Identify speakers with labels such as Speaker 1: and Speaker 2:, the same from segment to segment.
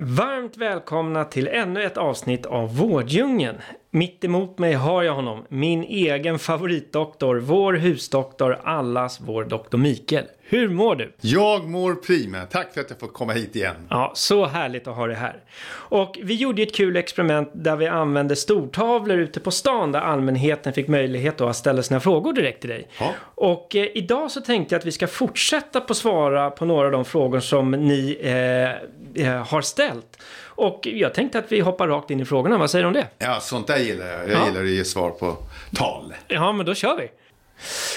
Speaker 1: Varmt välkomna till ännu ett avsnitt av Vårddjungeln. Mitt emot mig har jag honom, min egen favoritdoktor, vår husdoktor, allas vår doktor Mikael. Hur mår du?
Speaker 2: Jag mår prima. Tack för att jag får komma hit igen.
Speaker 1: Ja, så härligt att ha dig här. Och vi gjorde ett kul experiment där vi använde stortavlor ute på stan där allmänheten fick möjlighet att ställa sina frågor direkt till dig.
Speaker 2: Ja.
Speaker 1: Och eh, idag så tänkte jag att vi ska fortsätta på svara på några av de frågor som ni eh, eh, har ställt. Och jag tänkte att vi hoppar rakt in i frågorna. Vad säger du om det?
Speaker 2: Ja, sånt där gillar jag. Jag
Speaker 1: Ja.
Speaker 2: gillar att ge svar på tal.
Speaker 1: Ja, men då kör vi.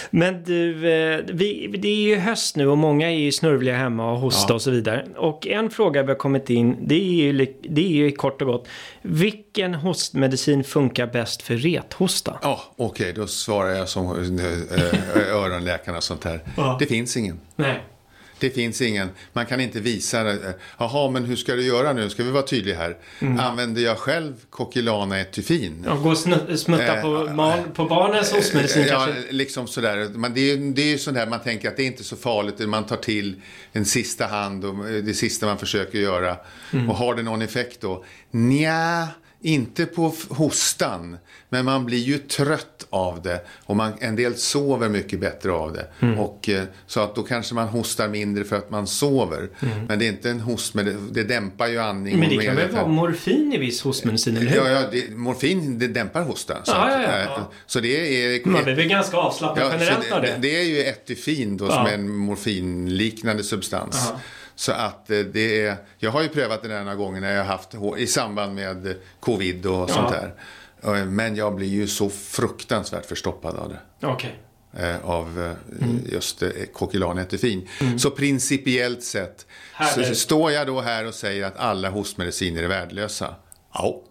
Speaker 1: Men du, eh, vi, det är ju höst nu och många är ju snurvliga hemma och hosta
Speaker 2: Ja.
Speaker 1: och så vidare. Och en fråga vi har kommit in, det är ju, det är ju kort och gott. Vilken hostmedicin funkar bäst för rethosta?
Speaker 2: Ja, okej, då svarar jag som äh, äh, öronläkarna och sånt här.
Speaker 1: Ja.
Speaker 2: Det finns ingen.
Speaker 1: Nej.
Speaker 2: Det finns ingen. Man kan inte visa. eh, Jaha, men hur ska du göra nu? Ska vi vara tydliga här? Använder jag själv Coquilana Etufin?
Speaker 1: Ja, gå och snu- smutta
Speaker 2: Eh,
Speaker 1: på, man, på barnens hostmedicin
Speaker 2: Ja,
Speaker 1: kanske?
Speaker 2: liksom sådär. Man, det, är, det är ju sådär man tänker att det är inte så farligt. Man tar till en sista hand och eh, det sista man försöker göra.
Speaker 1: Mm.
Speaker 2: Och har det någon effekt då? Nja, inte på hostan. Men man blir ju trött av det. Och man, en del sover mycket bättre av det.
Speaker 1: Mm.
Speaker 2: Och, eh, så att då kanske man hostar mindre för att man sover. Men det är inte en host, men det, det dämpar ju andning.
Speaker 1: Mm. Men det kan väl vara morfin i viss hostmedicin, eller hur?
Speaker 2: Ja, ja det, morfin det dämpar hostan. Så,
Speaker 1: Ja,
Speaker 2: att,
Speaker 1: ja, ja,
Speaker 2: eh,
Speaker 1: ja.
Speaker 2: så det är...
Speaker 1: Man blir väl ganska avslappnad
Speaker 2: Ja,
Speaker 1: generellt av det?
Speaker 2: det är ju Etyfin då, som
Speaker 1: Ja.
Speaker 2: är en morfinliknande substans.
Speaker 1: Ja.
Speaker 2: Så att eh, det är, jag har ju prövat det där några gånger när jag har haft i samband med covid och sånt där. Eh, Men jag blir ju så fruktansvärt förstoppad av det. Eh, Av eh,
Speaker 1: Mm.
Speaker 2: just eh, Coquillan Etufin. Så principiellt sett så står jag då här och säger att alla hostmediciner är värdelösa. Ja.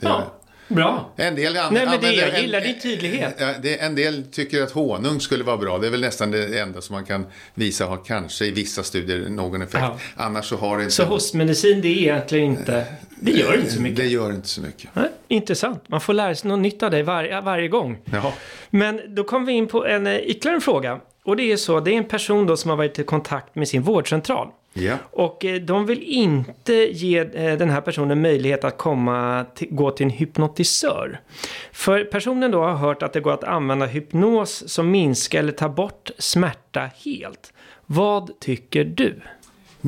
Speaker 2: Det
Speaker 1: Ja, bra.
Speaker 2: en del an-
Speaker 1: Nej, men det, jag
Speaker 2: en-
Speaker 1: gillar din tydlighet.
Speaker 2: Det, en del tycker att honung skulle vara bra. Det är väl nästan det enda som man kan visa har kanske i vissa studier någon effekt.
Speaker 1: Ja.
Speaker 2: Annars så har det inte...
Speaker 1: Så hostmedicin, det är egentligen inte... Det gör inte så mycket.
Speaker 2: Det gör inte så mycket.
Speaker 1: Nej, intressant. Man får lära sig något nytt av dig varje, varje gång.
Speaker 2: Jaha.
Speaker 1: Men då kommer vi in på en eh, ytterligare en fråga. Och det är så, det är en person då som har varit i kontakt med sin vårdcentral.
Speaker 2: Ja.
Speaker 1: Och eh, de vill inte ge eh, den här personen möjlighet att komma till, gå till en hypnotisör. För personen då har hört att det går att använda hypnos som minskar eller tar bort smärta helt. Vad tycker du?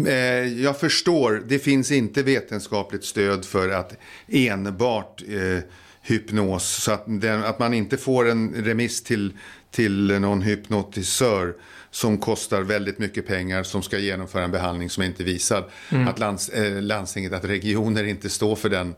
Speaker 2: Eh, Jag förstår, det finns inte vetenskapligt stöd för att enbart eh, hypnos, så att, den, att man inte får en remiss till, till någon hypnotisör som kostar väldigt mycket pengar som ska genomföra en behandling som inte är visad. Att lands, eh, landstinget, att regioner inte står för den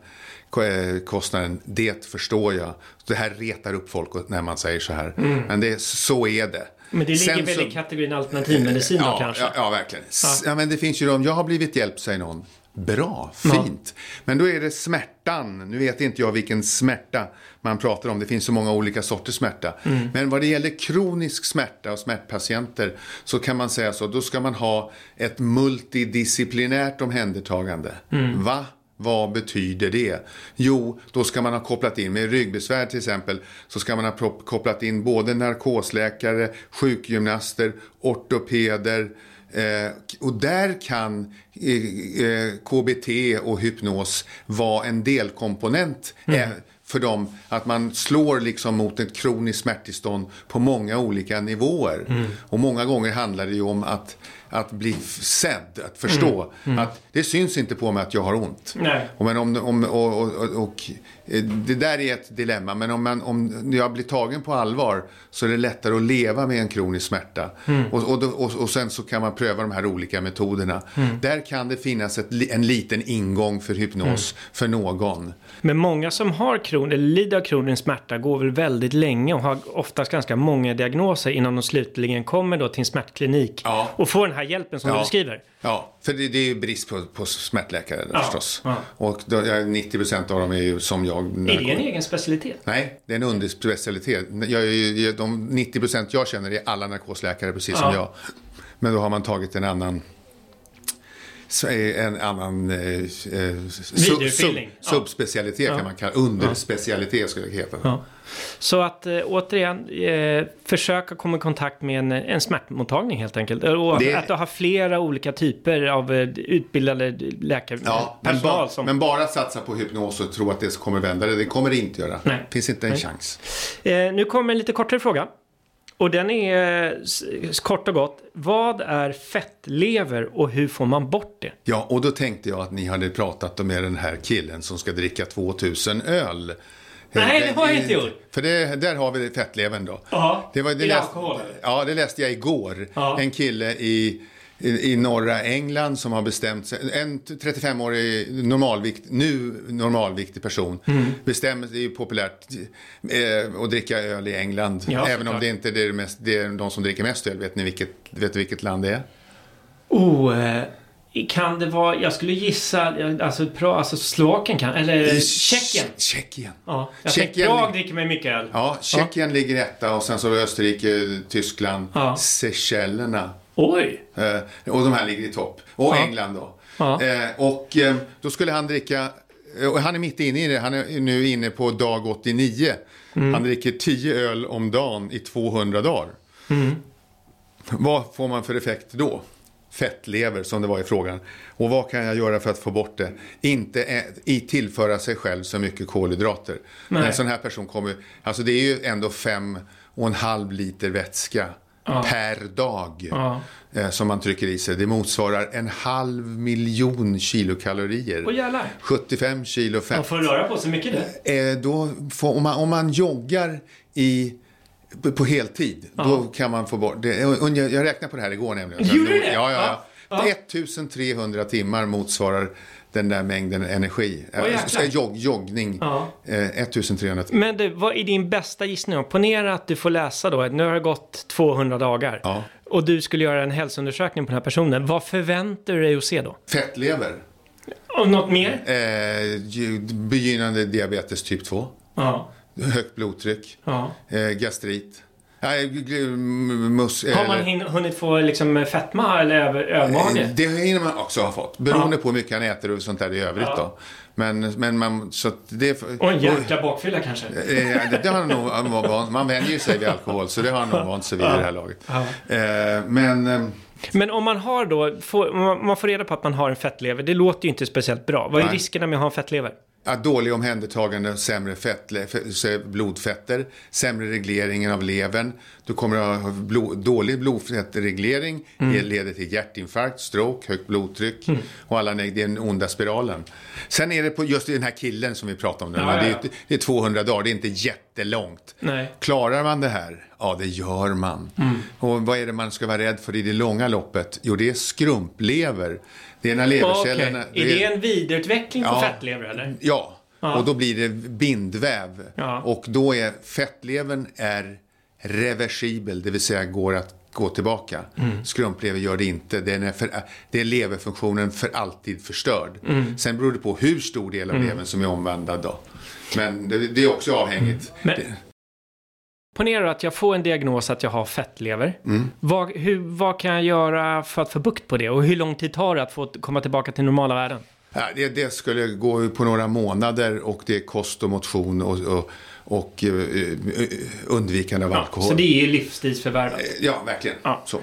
Speaker 2: eh, kostnaden, det förstår jag. Det här retar upp folk när man säger så här. Men det, så är det.
Speaker 1: Men det ligger
Speaker 2: Sen
Speaker 1: väl
Speaker 2: så-
Speaker 1: i kategorin alternativmedicin
Speaker 2: ja,
Speaker 1: kanske?
Speaker 2: Ja, ja verkligen. S- Ja. men det finns ju de, jag har blivit hjälpt, säger någon. Bra, fint. Men då är det smärtan. Nu vet inte jag vilken smärta man pratar om. Det finns så många olika sorters smärta. Men vad det gäller kronisk smärta och smärtpatienter så kan man säga så. Då ska man ha ett multidisciplinärt omhändertagande. Va? Vad betyder det? Jo, då ska man ha kopplat in, med ryggbesvär till exempel, så ska man ha kopplat in både narkosläkare, sjukgymnaster, ortopeder, Eh, och där kan eh, eh, KBT och hypnos vara en delkomponent eh, för dem. Att man slår liksom mot ett kroniskt smärttillstånd på många olika nivåer. Och många gånger handlar det ju om att, att bli sedd, att förstå. Att det syns inte på mig att jag har ont.
Speaker 1: Nej.
Speaker 2: Och, men om, om, och, och, och, det där är ett dilemma. Men om, man, om jag blir tagen på allvar så är det lättare att leva med en kronisk smärta. Och, och, då- och, och sen så kan man pröva de här olika metoderna. Där kan det finnas ett, en liten ingång för hypnos för någon.
Speaker 1: Men många som har Crohn, eller lider av kronisk smärta går väl väldigt länge och har oftast ganska många diagnoser innan de slutligen kommer då till en smärtklinik
Speaker 2: Ja.
Speaker 1: och får den här hjälpen som
Speaker 2: Ja.
Speaker 1: du beskriver.
Speaker 2: Ja, för det, det är ju brist på, på smärtläkare
Speaker 1: Ja,
Speaker 2: förstås.
Speaker 1: ja.
Speaker 2: Och då, ja, 90% av dem är ju som jag.
Speaker 1: Är det en egen specialitet?
Speaker 2: Nej, det är en underspecialitet. Jag, ju- de 90% jag känner är alla narkosläkare precis som
Speaker 1: Ja.
Speaker 2: jag. Men då har man tagit en annan en annan eh, eh, sub, sub,
Speaker 1: Vidareutbildning. Ja.
Speaker 2: subspecialitet kan man kalla Underspecialitet skulle det heta.
Speaker 1: Ja. Så att eh, återigen, eh, försöka komma i kontakt med en, en smärtmottagning helt enkelt. Och
Speaker 2: Det-
Speaker 1: att har flera olika typer av eh, utbildade läkare,
Speaker 2: Ja, men, ba,
Speaker 1: som...
Speaker 2: men bara satsa på hypnos och tro att det kommer vända det. Det kommer det inte göra.
Speaker 1: Nej.
Speaker 2: finns inte en
Speaker 1: Nej.
Speaker 2: chans.
Speaker 1: Eh, nu kommer en lite kortare fråga. Och den är kort och gott. Vad är fettlever och hur får man bort det?
Speaker 2: Ja, och då tänkte jag att ni hade pratat med den här killen som ska dricka 2000 öl.
Speaker 1: Nej, det har jag inte gjort.
Speaker 2: För det, där har vi fettlevern då.
Speaker 1: Ja,
Speaker 2: det var, det
Speaker 1: i
Speaker 2: läste,
Speaker 1: alkohol.
Speaker 2: Ja, det läste jag igår.
Speaker 1: Ja.
Speaker 2: En kille i, i, i norra England som har bestämt sig. En 35-årig normalvikt, nu normalviktig person.
Speaker 1: Mm.
Speaker 2: Bestämmer, det är ju populärt eh, att dricka öl i England.
Speaker 1: Ja,
Speaker 2: även om det inte är det, mest, det är de som dricker mest öl. Vet ni vilket, vet vilket land det är?
Speaker 1: Oh, eh, kan det vara, jag skulle gissa, alltså, pra, alltså Slovakien kan, eller Tjeckien.
Speaker 2: Tjeckien.
Speaker 1: Ja, jag
Speaker 2: Tjeckien-
Speaker 1: Prag dricker mig mycket öl.
Speaker 2: Ja, Tjeckien ligger etta och sen så Österrike, Tyskland,
Speaker 1: Ja.
Speaker 2: Seychellerna.
Speaker 1: Oj!
Speaker 2: Eh, och de här ligger i topp. Och
Speaker 1: Ja.
Speaker 2: England då.
Speaker 1: Ja.
Speaker 2: Eh, och eh, då skulle han dricka, eh, och han är mitt inne i det, han är nu inne på dag 89.
Speaker 1: Mm.
Speaker 2: Han dricker 10 öl om dagen i 200 dagar.
Speaker 1: Mm.
Speaker 2: Vad får man för effekt då? Fettlever som det var i frågan. Och vad kan jag göra för att få bort det? Inte ä- i tillföra sig själv så mycket kolhydrater.
Speaker 1: Nej.
Speaker 2: En sån här person kommer, alltså det är ju ändå fem och en halv liter vätska per dag
Speaker 1: Ja.
Speaker 2: eh, som man trycker i sig. Det motsvarar en halv miljon kilokalorier.
Speaker 1: Jävlar.
Speaker 2: 75 kilo
Speaker 1: Man
Speaker 2: fett.
Speaker 1: får röra på sig mycket det.
Speaker 2: Eh, då får, om, man, om man joggar i, på, på heltid, då kan man få bort det. Jag, räknade på det här igår nämligen.
Speaker 1: Gjorde du det?
Speaker 2: Ja, ja, ja.
Speaker 1: Ja.
Speaker 2: 1300 timmar motsvarar den där mängden energi.
Speaker 1: Jäklar.
Speaker 2: Eh, jogg, joggning,
Speaker 1: Ja.
Speaker 2: eh, 1300 timmar.
Speaker 1: Men du, vad är din bästa gissning? Ponera att du får läsa då, nu har det gått 200 dagar.
Speaker 2: Ja.
Speaker 1: Och du skulle göra en hälsoundersökning på den här personen. Vad förväntar du dig att se då?
Speaker 2: Fettlever,
Speaker 1: Och något mer?
Speaker 2: eh, begynnande diabetes typ 2,
Speaker 1: Ja.
Speaker 2: högt blodtryck,
Speaker 1: ja.
Speaker 2: eh, gastrit. Nej, mus,
Speaker 1: Har man hin- hunnit få liksom fetma eller över- ölmage?
Speaker 2: Det hinner man också ha fått. Beroende på hur mycket han äter och sånt där i övrigt
Speaker 1: Ja.
Speaker 2: då. Men, men man, så det...
Speaker 1: Och en jäkla bakfylla kanske?
Speaker 2: Eh, det, det har nog, van- man vänjer sig vid alkohol, så det har han nog vant sig vid i det här laget.
Speaker 1: Ja.
Speaker 2: Eh, men eh,
Speaker 1: Men om man har då, får, man- man får reda på att man har en fettlever, det låter ju inte speciellt bra. Vad är
Speaker 2: Nej.
Speaker 1: riskerna med att ha en fettlever?
Speaker 2: Ja, dålig omhändertagande, sämre fettle, f- så blodfetter, sämre regleringen av levern. Du kommer att ha blod, dålig blodfettreglering, det leder till hjärtinfarkt, stroke, högt blodtryck och alla den onda spiralen. Sen är det på just den här killen som vi pratade om nu,
Speaker 1: Ja,
Speaker 2: det, är, det är 200 dagar, det är inte jättelångt.
Speaker 1: Nej.
Speaker 2: Klarar man det här? Ja, det gör man.
Speaker 1: Mm.
Speaker 2: Och vad är det man ska vara rädd för i det långa loppet? Jo, det är skrumplever. Det är när levercellerna...
Speaker 1: Är det en vidareutveckling på
Speaker 2: Ja.
Speaker 1: fettlever eller?
Speaker 2: Ja, och då blir det bindväv.
Speaker 1: Ja.
Speaker 2: Och då är fettlevern är reversibel, det vill säga går att gå tillbaka.
Speaker 1: Mm.
Speaker 2: Skrumplever gör det inte. Den är för, det är leverfunktionen för alltid förstörd.
Speaker 1: Mm.
Speaker 2: Sen beror det på hur stor del av levern som är omvandlad då. Men det, det är också avhängigt.
Speaker 1: Men- Ponera att jag får en diagnos att jag har fettlever.
Speaker 2: Mm.
Speaker 1: Vad, hur, vad kan jag göra för att få bukt på det? Och hur lång tid tar det att få komma tillbaka till normala värden?
Speaker 2: ja, det, det skulle gå på några månader och det är kost och motion och, och, och eh, eh, undvikande av alkohol.
Speaker 1: Så det är livsstilsförvärvat.
Speaker 2: Ja, verkligen.
Speaker 1: Ja.
Speaker 2: Så.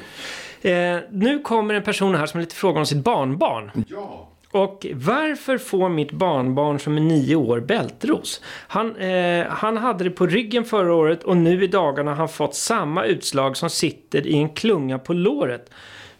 Speaker 1: Eh, nu kommer en person här som har lite frågor om sitt barnbarn.
Speaker 2: Ja.
Speaker 1: Och varför får mitt barnbarn som är nio år bältros? Han, eh, han hade det på ryggen förra året och nu i dagarna har han fått samma utslag som sitter i en klunga på låret.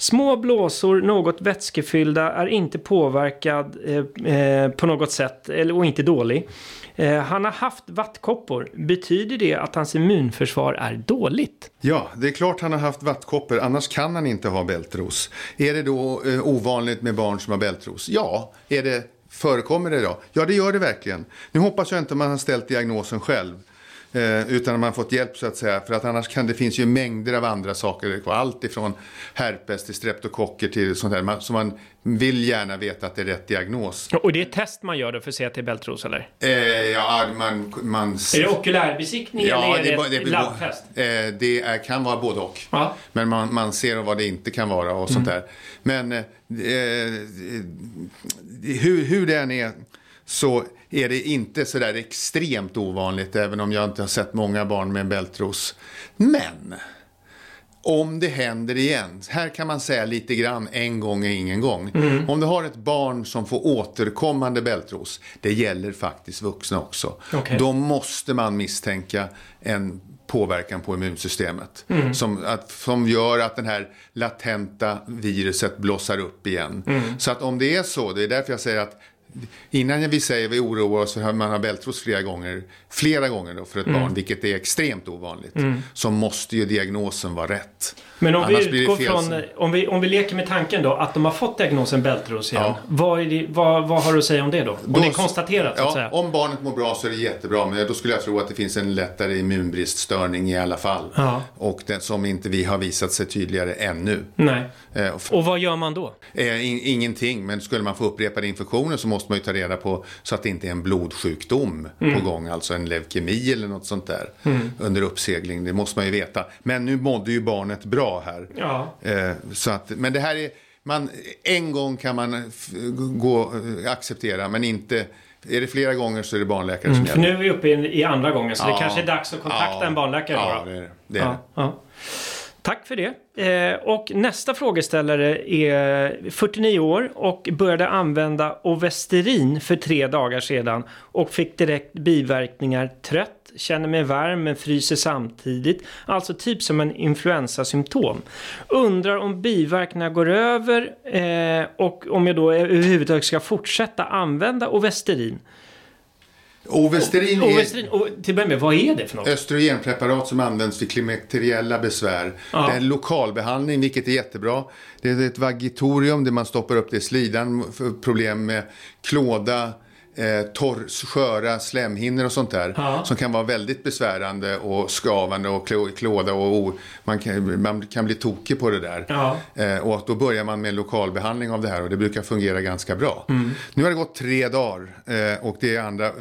Speaker 1: Små blåsor, något vätskefyllda, är inte påverkad eh, eh, på något sätt eller, och inte dålig. Eh, han har haft vattkoppor. Betyder det att hans immunförsvar är dåligt?
Speaker 2: Ja, det är klart han har haft vattkoppor, annars kan han inte ha bältros. Är det då eh, ovanligt med barn som har bältros? Ja. Är det förekommer det då? Ja, det gör det verkligen. Nu hoppas jag inte man har ställt diagnosen själv. Eh, utan att man fått hjälp så att säga. För att annars kan det finns ju mängder av andra saker. Allt ifrån herpes till streptokocker till sånt där. Så man vill gärna veta att det är rätt diagnos.
Speaker 1: Och det är test man gör då för att se att det är bältros eller?
Speaker 2: Eh, ja, man, man...
Speaker 1: Är det okulärbesiktning ja, eller är det, det ett labbtest?
Speaker 2: Eh, det är, kan vara både och. Ja. Men man, man ser vad det inte kan vara och sånt mm. där. Men eh, eh, hur, hur det än är så är det inte så där extremt ovanligt, även om jag inte har sett många barn med en bältros. Men om det händer igen, här kan man säga lite grann en gång är ingen gång. Mm. Om du har ett barn som får återkommande bältros, det gäller faktiskt vuxna också. Okay. Då måste man misstänka en påverkan på immunsystemet. Mm. Som, att, som gör att den här latenta viruset blossar upp igen. Mm. Så att om det är så, det är därför jag säger att Innan vi säger vi oroar oss för att man har bältros flera gånger, flera gånger då för ett mm. barn, vilket är extremt ovanligt, mm. så måste ju diagnosen vara rätt.
Speaker 1: Men om Annars vi utgår från, om vi, om vi leker med tanken då att de har fått diagnosen bältros igen. Ja. Vad, det, vad, vad, har du att säga om det då? Om då, det är konstaterat
Speaker 2: ja,
Speaker 1: så att säga.
Speaker 2: Om barnet mår bra så är det jättebra. Men då skulle jag tro att det finns en lättare immunbriststörning i alla fall. Ja. Och den som inte vi har visat sig tydligare ännu.
Speaker 1: Nej. Eh, och, och, vad gör man då?
Speaker 2: Eh, in, ingenting. Men skulle man få upprepade infektioner så måste man ju ta reda på så att det inte är en blodsjukdom mm. på gång. Alltså en leukemi eller något sånt där. Mm. Under uppsegling. Det måste man ju veta. Men nu mådde ju barnet bra här. Ja. Eh, så att, men det här är, man, en gång kan man gå, eh, acceptera, men inte är det flera gånger så är det barnläkare mm,
Speaker 1: som gäller. För nu är vi uppe i, i andra gången, så ja. det kanske är dags att kontakta ja. en barnläkare.
Speaker 2: Ja, då. det är det. det, är det.
Speaker 1: Tack för det. Eh, och nästa frågeställare är 49 år och började använda Ovesterin för tre dagar sedan och fick direkt biverkningar trött känner mig varm men fryser samtidigt. Alltså typ som en influensasymptom. Undrar om biverkningarna går över eh, och om jag då överhuvudtaget ska fortsätta använda Ovesterin.
Speaker 2: Ovesterin är...
Speaker 1: Ovesterin, och till början med, vad är det för något?
Speaker 2: Östrogenpreparat som används vid klimakteriella besvär. Ja. Det är en lokalbehandling, vilket är jättebra. Det är ett vagitorium där man stoppar upp det i slidan, problem med klåda, eh, torr, sköra slemhinnor och sånt där. Ja. Som kan vara väldigt besvärande och skavande och klåda och o, man, kan, man kan bli tokig på det där. Ja. Eh, och då börjar man med lokalbehandling av det här och det brukar fungera ganska bra. Mm. Nu har det gått tre dagar eh, och det är andra... Eh,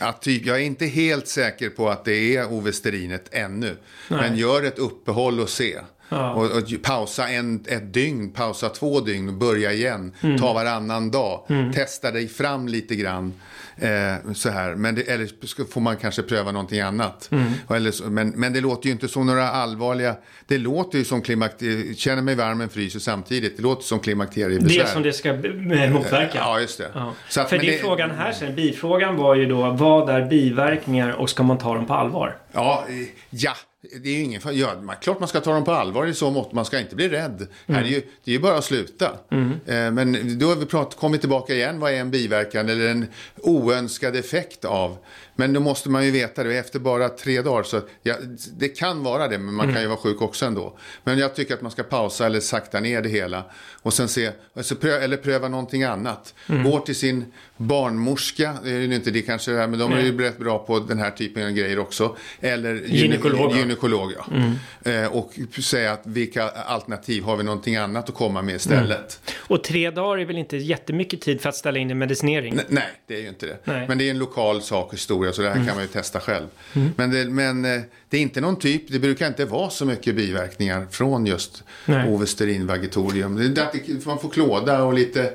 Speaker 2: att typ, jag är inte helt säker på att det är ovesterinet ännu. Nej. Men gör ett uppehåll och se. Ja. Och, och, pausa en, ett dygn, pausa två dygn, börja igen. Mm. Ta varannan dag. Mm. Testa dig fram lite grann. Eh, så här. Men det, eller får man kanske pröva någonting annat. Mm. Eller, men, men det låter ju inte som några allvarliga... Det låter ju som klimakterier... Känner mig varm men fryser samtidigt. Det låter som klimakteriebesvär.
Speaker 1: Det som det ska motverka.
Speaker 2: Ja, just det. Ja.
Speaker 1: Så att, För det är frågan här sen. Bifrågan var ju då, vad är biverkningar och ska man ta dem på allvar?
Speaker 2: Ja, ja det är ju ingen ja, Klart man ska ta dem på allvar i så mått. Man ska inte bli rädd. Mm. Här är ju, det är ju bara att sluta. Mm. Eh, men då har vi prat, kommit tillbaka igen. Vad är en biverkan eller en oönskad effekt av men då måste man ju veta det efter bara tre dagar. Så ja, det kan vara det, men man mm. kan ju vara sjuk också ändå. Men jag tycker att man ska pausa eller sakta ner det hela. Och sen se, alltså pröva, eller pröva någonting annat. Gå till sin barnmorska, det är ju inte det kanske är, men de är ju rätt bra på den här typen av grejer också. Eller
Speaker 1: gynekolog.
Speaker 2: Gynekolog ja. Mm. Eh, och säga att vilka alternativ har vi någonting annat att komma med istället.
Speaker 1: Mm. Och tre dagar är väl inte jättemycket tid för att ställa in en medicinering?
Speaker 2: N nej, det är ju inte det. Nej. Men det är en lokal sak och historia så det här mm. kan man ju testa själv. Mm. Men, det, men eh, det är inte någon typ, det brukar inte vara så mycket biverkningar från just Ovesterin vagitorium. Det är att man får klåda och lite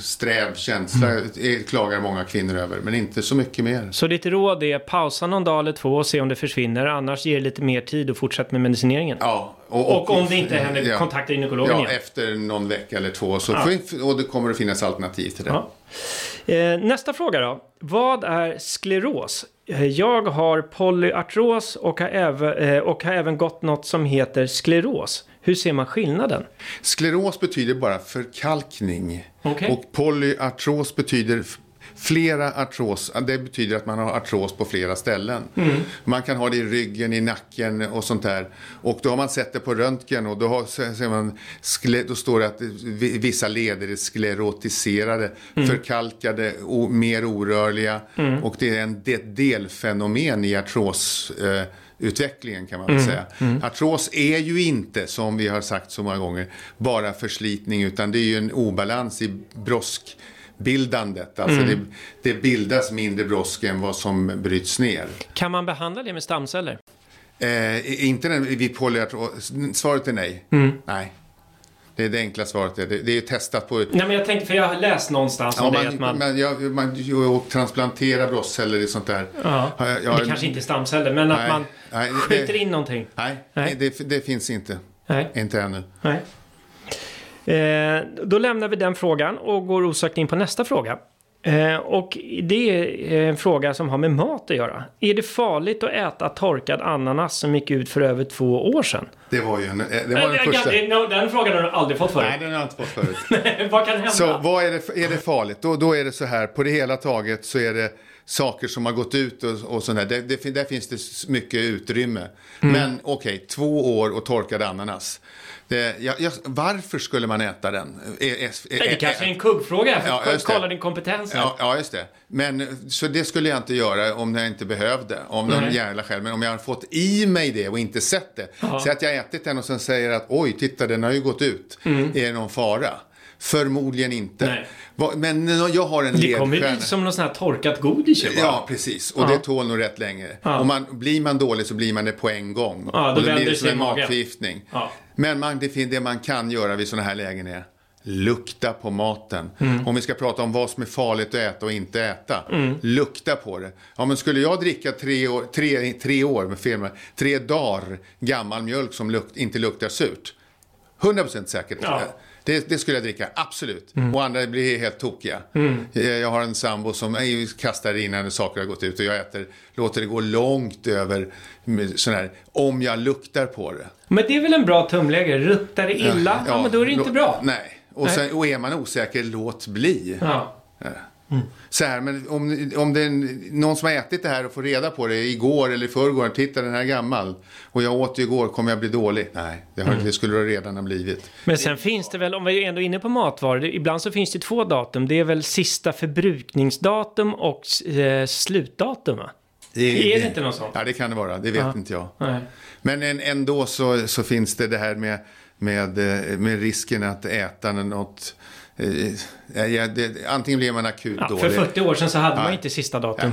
Speaker 2: sträv känsla mm. klagar många kvinnor över, men inte så mycket mer.
Speaker 1: Så ditt råd är pausa någon dag eller två och se om det försvinner, annars ger det lite mer tid och fortsätt med medicineringen?
Speaker 2: Ja.
Speaker 1: Och, och, och om det inte händer, ja, kontakta gynekologen
Speaker 2: Ja, igen. efter någon vecka eller två. Så ja. och det kommer att finnas alternativ till det. Ja.
Speaker 1: Eh, nästa fråga då. Vad är skleros? Eh, jag har polyartros och har, även, eh, och har även gått något som heter skleros. Hur ser man skillnaden?
Speaker 2: Skleros betyder bara förkalkning. Okay. Och polyartros betyder Flera artros, det betyder att man har artros på flera ställen. Man kan ha det i ryggen, i nacken och sånt där. Och då har man sett det på röntgen och då, har, ser man, då står det att vi- vissa leder är sklerotiserade, förkalkade, o, mer orörliga. Och det är en, det är ett delfenomen i artros. Eh, utvecklingen kan man väl säga. Artros är ju inte, som vi har sagt så många gånger, bara förslitning utan det är ju en obalans i broskbildandet. Alltså det, det bildas mindre brosk än vad som bryts ner.
Speaker 1: Kan man behandla det med stamceller?
Speaker 2: Eh, inte vid polyartros, svaret är nej. Nej. Det är det enkla svaret. Det, det är testat på...
Speaker 1: Nej, men jag tänkte, för jag har läst någonstans om
Speaker 2: Ja,
Speaker 1: det
Speaker 2: man,
Speaker 1: att man...
Speaker 2: man, jag, man, och transplanterar bröstceller och sånt där.
Speaker 1: ja,
Speaker 2: Ja, jag- jag-
Speaker 1: det kanske inte är stamceller, men att
Speaker 2: Nej,
Speaker 1: man
Speaker 2: nej, det-
Speaker 1: skjuter in någonting.
Speaker 2: Nej,
Speaker 1: Nej.
Speaker 2: Det, det finns inte.
Speaker 1: Nej.
Speaker 2: Inte ännu.
Speaker 1: Nej. Eh, då lämnar vi den frågan och går osökt in på nästa fråga. Eh, och det är en fråga som har med mat att göra. Är det farligt att äta torkad ananas som gick ut för över två år sedan?
Speaker 2: Det var ju en, det var
Speaker 1: Eh,
Speaker 2: den första.
Speaker 1: eh, no, Den frågan har du aldrig fått förut.
Speaker 2: Nej, den har jag inte fått förut.
Speaker 1: Vad kan hända?
Speaker 2: Så vad är det, är det farligt? Då, då är det så här, på det hela taget så är det saker som har gått ut och, och sånt där. Det, det, där finns det mycket utrymme.
Speaker 1: Mm.
Speaker 2: Men okej, två år och torkad ananas. Det, jag, jag, varför skulle man äta den? Är- är- är-
Speaker 1: Nej, det kanske är en kuggfråga. För
Speaker 2: Ja,
Speaker 1: att kolla din kompetens.
Speaker 2: Ja, ja, just det. Men, så det skulle jag inte göra om jag inte behövde. Om någon jävla skäl. Men om jag har fått i mig det och inte sett det. Så att jag ätit den och sen säger att oj, titta den har ju gått ut. Är det någon fara? Förmodligen inte.
Speaker 1: Nej.
Speaker 2: Men jag har en
Speaker 1: Det kommer ju
Speaker 2: ledstjärna.
Speaker 1: som något sånt här torkat godis bara.
Speaker 2: Ja, precis. Och
Speaker 1: Ja.
Speaker 2: det tål nog rätt länge.
Speaker 1: Ja.
Speaker 2: Och man, blir man dålig så blir man det på en gång.
Speaker 1: Ja, då
Speaker 2: och då blir det som en matförgiftning.
Speaker 1: Ja.
Speaker 2: Men man, det, det man kan göra vid sådana här lägen är lukta på maten.
Speaker 1: Mm.
Speaker 2: Om vi ska prata om vad som är farligt att äta och inte äta.
Speaker 1: Mm.
Speaker 2: Lukta på det. Ja, men skulle jag dricka tre år, tre, tre år med fel, tre dagar gammal mjölk som lukt, inte luktar surt. 100% säkert.
Speaker 1: Ja. Mm.
Speaker 2: Det, det skulle jag dricka, absolut. Och andra blir helt tokiga. Eh, Jag har en sambo som eh, kastar in när saker har gått ut och jag äter, låter det gå långt över sån här, om jag luktar på det.
Speaker 1: Men det är väl en bra tumläge? Ruttar det illa? Ja, men då är det inte bra.
Speaker 2: Nej. Och, sen, och är man osäker, låt bli.
Speaker 1: Ja.
Speaker 2: Så här, men om, om det är någon som har ätit det här och får reda på det igår eller i förrgår, titta den här är gammal och jag åt det igår, kommer jag bli dålig? Nej, det, har, det skulle det redan ha blivit.
Speaker 1: Men sen finns det väl, om vi är ändå inne på matvaror, det, ibland så finns det två datum. Det är väl sista förbrukningsdatum och eh, slutdatum va? Är det inte något sånt?
Speaker 2: Ja, det kan det vara. Det vet inte jag.
Speaker 1: Nej.
Speaker 2: Men en, ändå så, så finns det det här med, med, eh, med risken att äta något... Eh, ja, det, antingen blir man akut
Speaker 1: Ja, för
Speaker 2: dålig.
Speaker 1: 40 år sedan så hade man
Speaker 2: Nej.
Speaker 1: inte sista datum.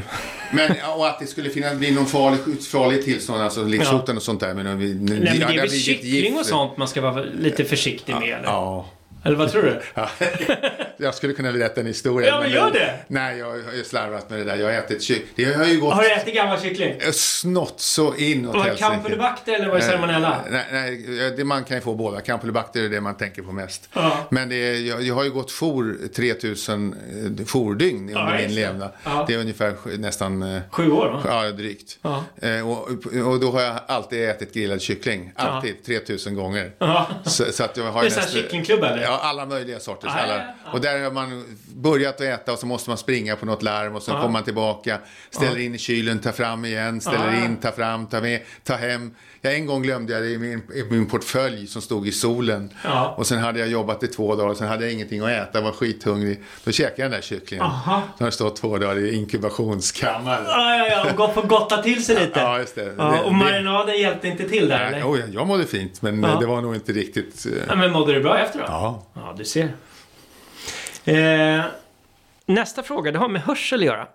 Speaker 2: Men, ja, och att det skulle finnas, bli någon farlig, farlig tillstånd, alltså livshotande och sånt där. Men,
Speaker 1: Nej, men det är väl kyckling och sånt man ska vara lite försiktig med eller?
Speaker 2: Ja.
Speaker 1: Eller vad tror du?
Speaker 2: Ja. Jag skulle kunna berätta en historia.
Speaker 1: Ja, men gör det.
Speaker 2: Nej, jag har ju slarvat med det där. Jag har ätit kyckling. Det har ju gått
Speaker 1: Har du ätit gammal kyckling?
Speaker 2: snott så inåt
Speaker 1: Var det
Speaker 2: helsike.
Speaker 1: campylobacter eller var det salmonella?
Speaker 2: Nej, nej det, man kan ju få båda. Campylobacter är det man tänker på mest.
Speaker 1: Ja.
Speaker 2: Men det är, jag, jag har ju gått for 3000 eh, fordygn under
Speaker 1: Ja,
Speaker 2: min levnad.
Speaker 1: Ja.
Speaker 2: Det är ungefär nästan eh,
Speaker 1: Sju år va?
Speaker 2: Ja, drygt.
Speaker 1: Ja.
Speaker 2: Eh, och, och då har jag alltid ätit grillad kyckling. Alltid. 3000 gånger.
Speaker 1: Ja.
Speaker 2: Så, så att jag har
Speaker 1: Det är så här
Speaker 2: nästan-
Speaker 1: kycklingklubb eller?
Speaker 2: Ja, alla möjliga sorters.
Speaker 1: Ja, ja,
Speaker 2: alla.
Speaker 1: ja.
Speaker 2: Och där har man börjat att äta och så måste man springa på något larm och sen
Speaker 1: Ja.
Speaker 2: kommer man tillbaka, ställer in i kylen, tar fram igen, ställer
Speaker 1: Ja, ja.
Speaker 2: in, tar fram, tar med, tar hem. Ja, en gång glömde jag det i min, i min portfölj som stod i solen.
Speaker 1: Ja.
Speaker 2: Och sen hade jag jobbat i två dagar och sen hade jag ingenting att äta, var skithungrig. Då käkade jag den där kycklingen.
Speaker 1: Aha.
Speaker 2: Då har stått två dagar i inkubationskammaren.
Speaker 1: Ja, ja, ja. Och gått gotta till sig lite.
Speaker 2: Ja, just det.
Speaker 1: Ja, och marinaden hjälpte inte till där
Speaker 2: Nej,
Speaker 1: eller?
Speaker 2: ja, jag mådde fint, men
Speaker 1: Ja.
Speaker 2: eh, det var nog inte riktigt... eh,
Speaker 1: Ja, men mådde du bra efter då?
Speaker 2: Ja.
Speaker 1: Ja, du ser. Eh, nästa fråga, det har med hörsel att göra.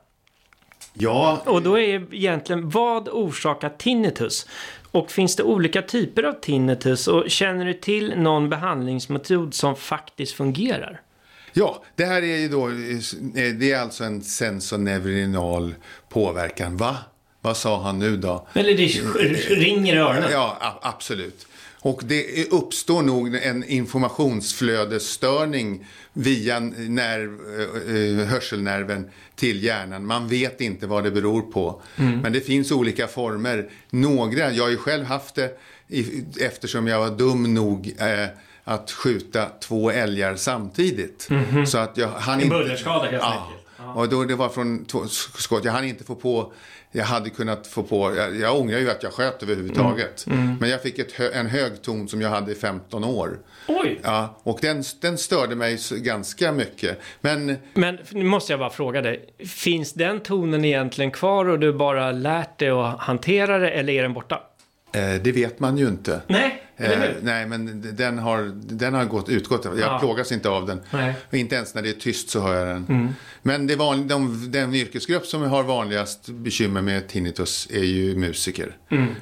Speaker 2: Ja,
Speaker 1: Och då är egentligen, vad orsakar tinnitus? Och finns det olika typer av tinnitus? Och känner du till någon behandlingsmetod som faktiskt fungerar?
Speaker 2: Ja, det här är ju då, det är alltså en sensorneurinal påverkan. Va? Vad sa han nu då?
Speaker 1: Eller det ringer i öronen?
Speaker 2: Ja, absolut. Och det uppstår nog en informationsflödesstörning via nerv, eh, hörselnerven till hjärnan. Man vet inte vad det beror på. Men det finns olika former. Några, jag har ju själv haft det eftersom jag var dum nog eh, att skjuta två älgar samtidigt. Så att jag hann
Speaker 1: En bullerskada helt
Speaker 2: Ja. Och då, det var från två skott. Jag hann inte få på, jag hade kunnat få på, jag, jag ångrar ju att jag sköt överhuvudtaget.
Speaker 1: Mm.
Speaker 2: Men jag fick ett, en hög ton som jag hade i 15 år.
Speaker 1: Oj!
Speaker 2: Ja, och den, den störde mig ganska mycket. Men
Speaker 1: Men nu måste jag bara fråga dig. Finns den tonen egentligen kvar och du bara lärt dig att hantera det eller är den borta?
Speaker 2: eh, det vet man ju inte.
Speaker 1: Nej,
Speaker 2: Eh, nej, men den har, den har gått, utgått. Jag
Speaker 1: Ja.
Speaker 2: plågas inte av den.
Speaker 1: Nej.
Speaker 2: Och inte ens när det är tyst så hör jag den. Men det van, de, den yrkesgrupp som har vanligast bekymmer med tinnitus är ju musiker.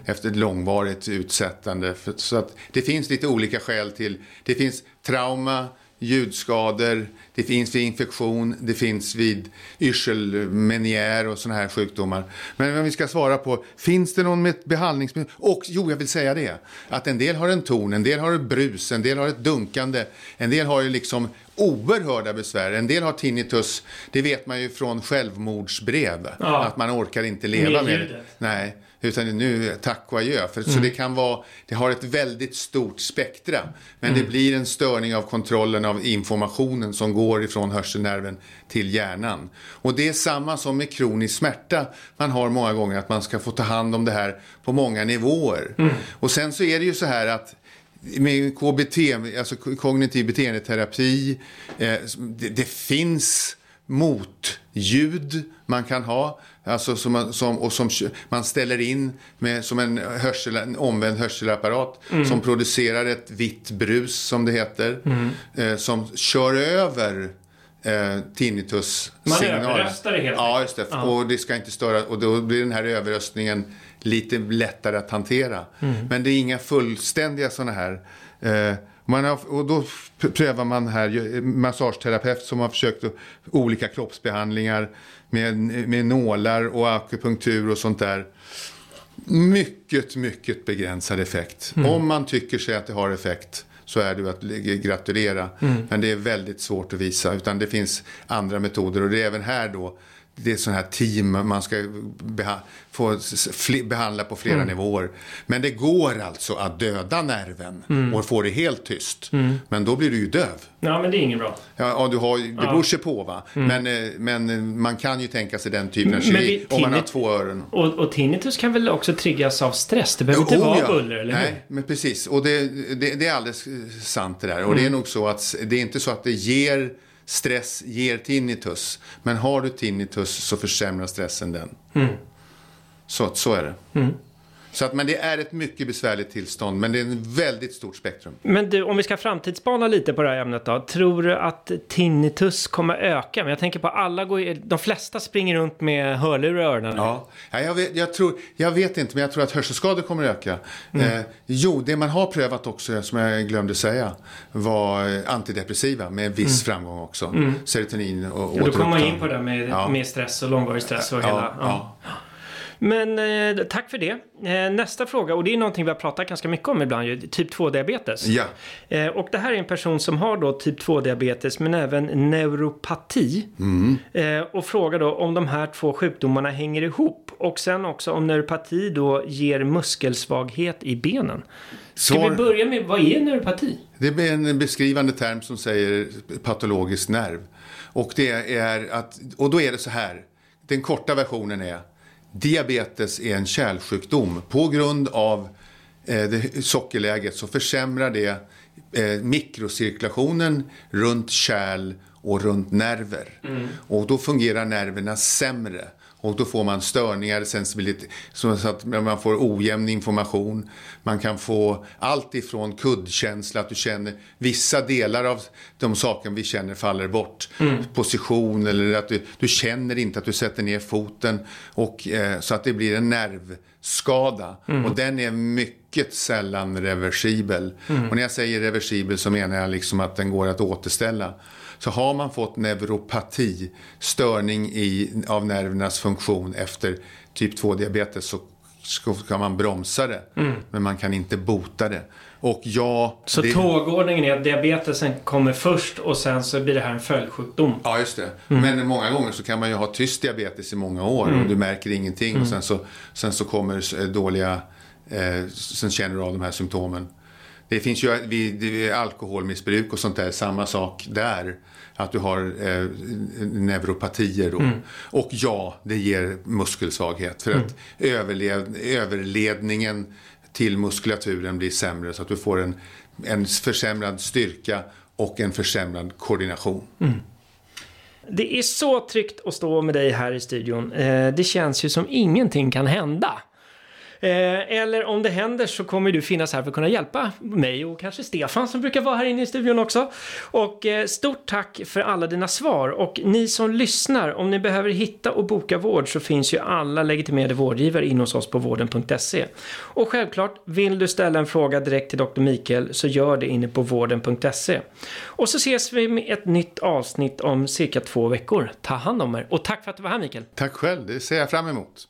Speaker 2: Efter ett långvarigt utsättande. För, så att det finns lite olika skäl till. Det finns trauma, ljudskador, det finns vid infektion, det finns vid yrselmenier och sådana här sjukdomar. Men om vi ska svara på, finns det någon behandlingsmedel? Och jo, jag vill säga det, att en del har en ton, en del har ett brus, en del har ett dunkande, en del har ju liksom oerhörda besvär. En del har tinnitus, det vet man ju från självmordsbrev,
Speaker 1: Ja.
Speaker 2: att man orkar inte leva
Speaker 1: Med
Speaker 2: med det. Nej, utan nu tack och adjö. För,
Speaker 1: Mm.
Speaker 2: Så det kan vara, det har ett väldigt stort spektra. Men
Speaker 1: Mm.
Speaker 2: det blir en störning av kontrollen av informationen som går ifrån hörselnerven till hjärnan. Och det är samma som med kronisk smärta. Man har många gånger att man ska få ta hand om det här på många nivåer.
Speaker 1: Mm.
Speaker 2: Och sen så är det ju så här att med KBT, alltså kognitiv beteendeterapi, eh, det, det finns motljud man kan ha. Alltså som man, som, och som man ställer in med, som en, hörsel, en omvänd hörselapparat som producerar ett vitt brus som det heter. Eh, som kör över eh, tinnitus-signaler.
Speaker 1: Man överröstar det helt
Speaker 2: Ja, just det. Och det ska inte störa. Och då blir den här överröstningen lite lättare att hantera. Men det är inga fullständiga sådana här. Eh, man har, och då prövar man här ju- massageterapeut som har försökt olika kroppsbehandlingar med, med nålar och akupunktur och sånt där. Mycket, mycket begränsad effekt. Om man tycker sig att det har effekt så är det att gratulera. Men det är väldigt svårt att visa. Utan det finns andra metoder. Och det är även här då. Det är sådana här team man ska beha få behandla på flera nivåer. Men det går alltså att döda nerven och få det helt tyst. Men då blir du ju döv.
Speaker 1: Ja, men det är inget bra.
Speaker 2: Ja, ja, du har, det beror sig på va. Men, eh, men eh, man kan ju tänka sig den typen av
Speaker 1: vi-
Speaker 2: kirurgi om man har två öron.
Speaker 1: Och, och tinnitus kan väl också triggas av stress? Det behöver
Speaker 2: Jo,
Speaker 1: inte vara
Speaker 2: ja.
Speaker 1: buller, eller hur?
Speaker 2: Nej, men precis. Och det, det, det är alldeles sant det där. Och det är nog så att det är inte så att det ger stress, ger tinnitus. Men har du tinnitus så försämrar stressen den. Så, så är det. Så att, men det är ett mycket besvärligt tillstånd. Men det är ett väldigt stort spektrum.
Speaker 1: Men du, om vi ska framtidsspana lite på det här ämnet då. Tror du att tinnitus kommer öka? Men jag tänker på alla går de flesta springer runt med hörlurar i öronen.
Speaker 2: Ja, ja jag, vet, jag, tror, jag vet inte, men jag tror att hörselskador kommer öka.
Speaker 1: Mm.
Speaker 2: Eh, jo, det man har prövat också, som jag glömde säga, var antidepressiva med viss framgång också. Serotonin och
Speaker 1: Mm. då kommer man in på det med,
Speaker 2: Ja.
Speaker 1: med stress och långvarig stress och hela...
Speaker 2: Ja,
Speaker 1: Ja.
Speaker 2: ja.
Speaker 1: Men eh, tack för det. Eh, nästa fråga, och det är någonting vi har pratat ganska mycket om ibland, ju, typ 2-diabetes.
Speaker 2: Ja.
Speaker 1: Eh, och det här är en person som har då typ 2-diabetes men även neuropati.
Speaker 2: Mm.
Speaker 1: Eh, och frågar då om de här två sjukdomarna hänger ihop. Och sen också om neuropati då ger muskelsvaghet i benen. Ska
Speaker 2: Svar-
Speaker 1: vi börja med, vad är neuropati?
Speaker 2: Det är en beskrivande term som säger patologisk nerv. Och, det är att, och då är det så här, den korta versionen är diabetes är en kärlsjukdom. På grund av eh, det, sockerläget så försämrar det eh, mikrocirkulationen runt kärl och runt nerver. Och då fungerar nerverna sämre. Och då får man störningar, sensibilitet, så att man får ojämn information. Man kan få allt ifrån kuddkänsla, att du känner vissa delar av de saker vi känner faller bort. Position eller att du, du känner inte att du sätter ner foten. Och, eh, så att det blir en nervskada. Och den är mycket sällan reversibel. Och när jag säger reversibel så menar jag liksom att den går att återställa. Så har man fått neuropati, störning i, av nervernas funktion efter typ 2-diabetes så ska, man bromsa det. Men man kan inte bota det. Och ja...
Speaker 1: Så
Speaker 2: det,
Speaker 1: tågordningen är att diabetesen kommer först och sen så blir det här en följdsjukdom.
Speaker 2: Ja, just det. Men många gånger så kan man ju ha tyst diabetes i många år och du märker ingenting och sen så, sen så kommer eh, dåliga, eh, sen känner du av de här symptomen. Det finns ju vid, alkoholmissbruk och sånt där, samma sak där. att du har eh, neuropatier. Då. Mm. Och ja, det ger muskelsvaghet. För att mm. överled, överledningen till muskulaturen blir sämre så att du får en, en försämrad styrka och en försämrad koordination. Mm.
Speaker 1: Det är så tryggt att stå med dig här i studion. Eh, det känns ju som ingenting kan hända. Eh, eller om det händer så kommer du finnas här för att kunna hjälpa mig och kanske Stefan som brukar vara här inne i studion också. Och eh, stort tack för alla dina svar och ni som lyssnar, om ni behöver hitta och boka vård så finns ju alla legitimerade vårdgivare in hos oss på vården.se. Och självklart, vill du ställa en fråga direkt till Dr. Mikael så gör det inne på vården.se. Och så ses vi med ett nytt avsnitt om cirka två veckor. Ta hand om er och tack för att du var här Mikael.
Speaker 2: Tack själv, det ser jag fram emot.